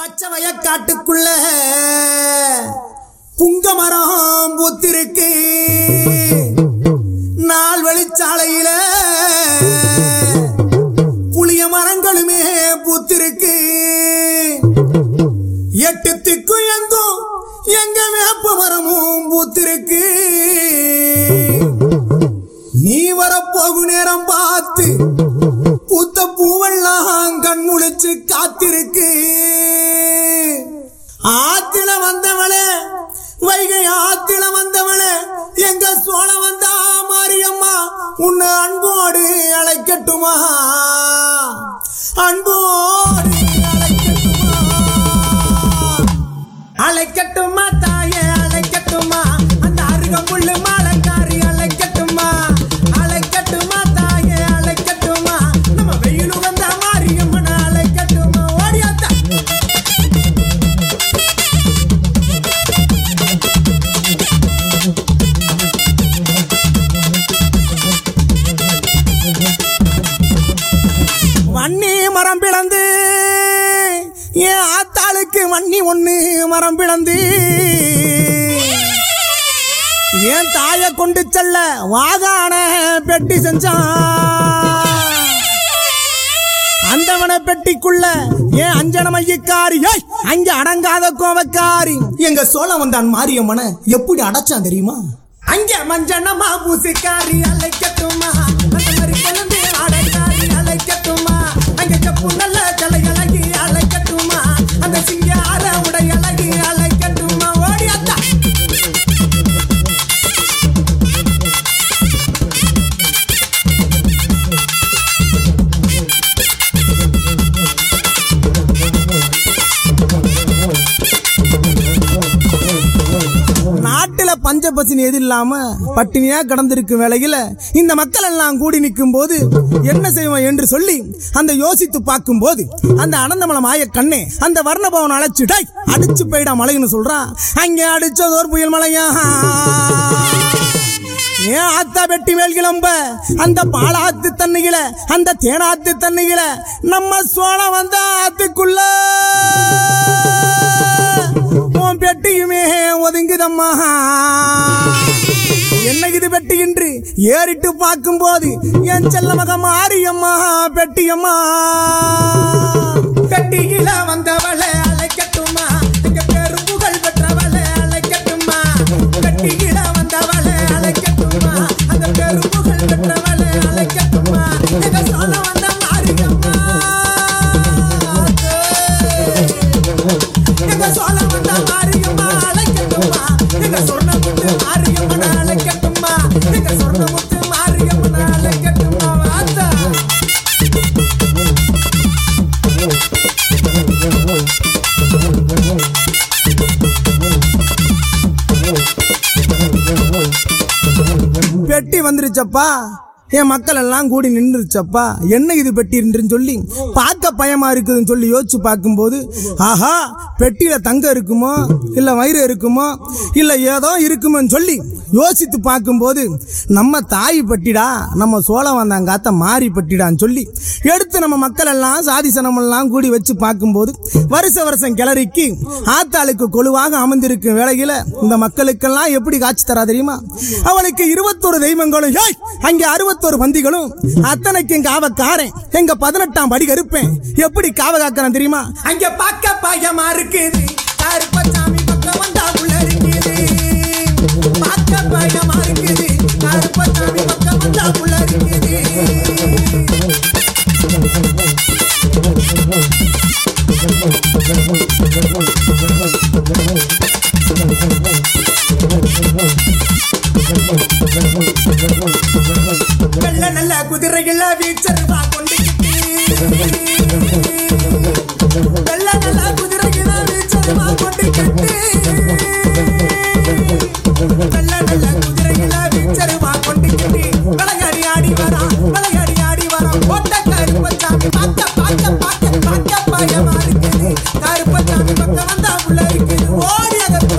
பச்சை வயக்காட்டுக்குள்ள புங்க மரம் பூத்திருக்கு. நாள் வெளிச்சாலையில புளிய மரங்களுமே பூத்திருக்கு. எட்டு திக்கும் எங்கும் எங்க வேப்ப மரமும் பூத்திருக்கு. நீ வரப்போகு நேரம் பார்த்து பூத்த பூவெல்லாம் கண் முழிச்சு காத்திருக்கு. ஆத்தில வந்தவளே வைகை ஆத்தில வந்தவளே எங்க சோழ வந்தா மாரியம்மா உன்னை அன்போடு அழைக்கட்டுமா? அன்போடு அழைக்கட்டுமா? அழைக்கட்டுமா தாயே அழைக்கட்டுமா? அந்த அருகம் மாலக்காரி மரம் பிளந்து என் ஆத்தாளுக்கு வன்னி ஒண்ணு மரம் பிளந்து. என் தாய கொண்டு செல்ல வாகான பெட்டி செஞ்சான்? அந்தவன பெட்டிக்குள்ள ஏன் அஞ்சன மையக்காரி அங்க அடங்காத கோவக்காரி. எங்க சோழ வந்தான் மாரியம்மன எப்படி அடைச்சான் தெரியுமா? அங்க மஞ்சனமா பூசிக்காரி அழைக்கட்டுமா? பஞ்ச பசினி எது இல்லாம பட்டினியா கடந்திருக்கும் வேளையில இந்த மக்கள் எல்லாம் கூடி நிற்கும் போது என்ன செய்வோம் என்று சொல்லி அந்த யோசித்து பார்க்கும் போது அந்த அனந்தமலம் ஆய கண்ணே அந்த வர்ணபவன் அழைச்சு அடிச்சு போயிடா மலைன்னு சொல்றான் அங்க அடிச்சதோர் புயல் மலையா? ஏன் ஆத்தா வெட்டி மேல் கிளம்ப. அந்த பாலாத்து தண்ணியில அந்த தேனாத்து தண்ணியில நம்ம சோழம் வந்த ஆத்துக்குள்ள வெட்டியுமே ஒதுங்குதம்மா. என்ன இது பெட்டி என்று ஏறிட்டு பார்க்கும்போது என் செல்ல மக மாரியம்மா பெட்டியம்மா. பெட்டியில வந்தவள் பெட்டி வந்துருச்சப்பா. என் மக்கள் எல்லாம் கூடி நின்றுச்சப்பா என்ன இது பெட்டி சொல்லி பார்க்க பயமா இருக்குதுன்னு சொல்லி யோசிச்சு பார்க்கும்போது ஆஹா பெட்டியில தங்கம் இருக்குமோ இல்ல வயிறு இருக்குமோ இல்ல ஏதோ இருக்குமோன்னு சொல்லி யோசித்து பார்க்கும்போது நம்ம தாய் பட்டிடா நம்ம சோழம் வந்தாங்காத்த மாறி பட்டிடான்னு சொல்லி எடுத்து நம்ம மக்கள் எல்லாம் சாதி சனமெல்லாம் கூடி வச்சு பார்க்கும்போது வருஷ வருஷம் கிளறிக்கு ஆத்தாளுக்கு கொழுவாக அமர்ந்திருக்கும் வேளையில் இந்த மக்களுக்கெல்லாம் எப்படி காட்சி தரா தெரியுமா? அவளுக்கு இருபத்தொரு தெய்வங்களும் ஏய், அங்கே அறுபத்தொரு பந்திகளும் அத்தனைக்கும் காவக்காரன் எங்க பதினெட்டாம் படி கருப்பேன் எப்படி காவ காக்கிறேன் தெரியுமா? அங்க பார்க்க பயமா இருக்குது. நல்ல குதிரைகள வீச்சருவா கொண்டுக்கிட்டு. நல்ல நல்ல குதிரைகள வீச்சருவா கொண்டுக்கிட்டு. நல்ல நல்ல குதிரைகள வீச்சருவா கொண்டுக்கிட்டு. விளையாடி ஆடி வரா விளையாடி ஆடி வரா. ஓட்ட கருப்பச்சாமி பார்க்க பார்க்க பார்க்க பார்க்க பயமா இருக்குது. கருப்பச்சாமி பக்கம் வந்தா உள்ள இருக்குது. ஓடி அகப்பா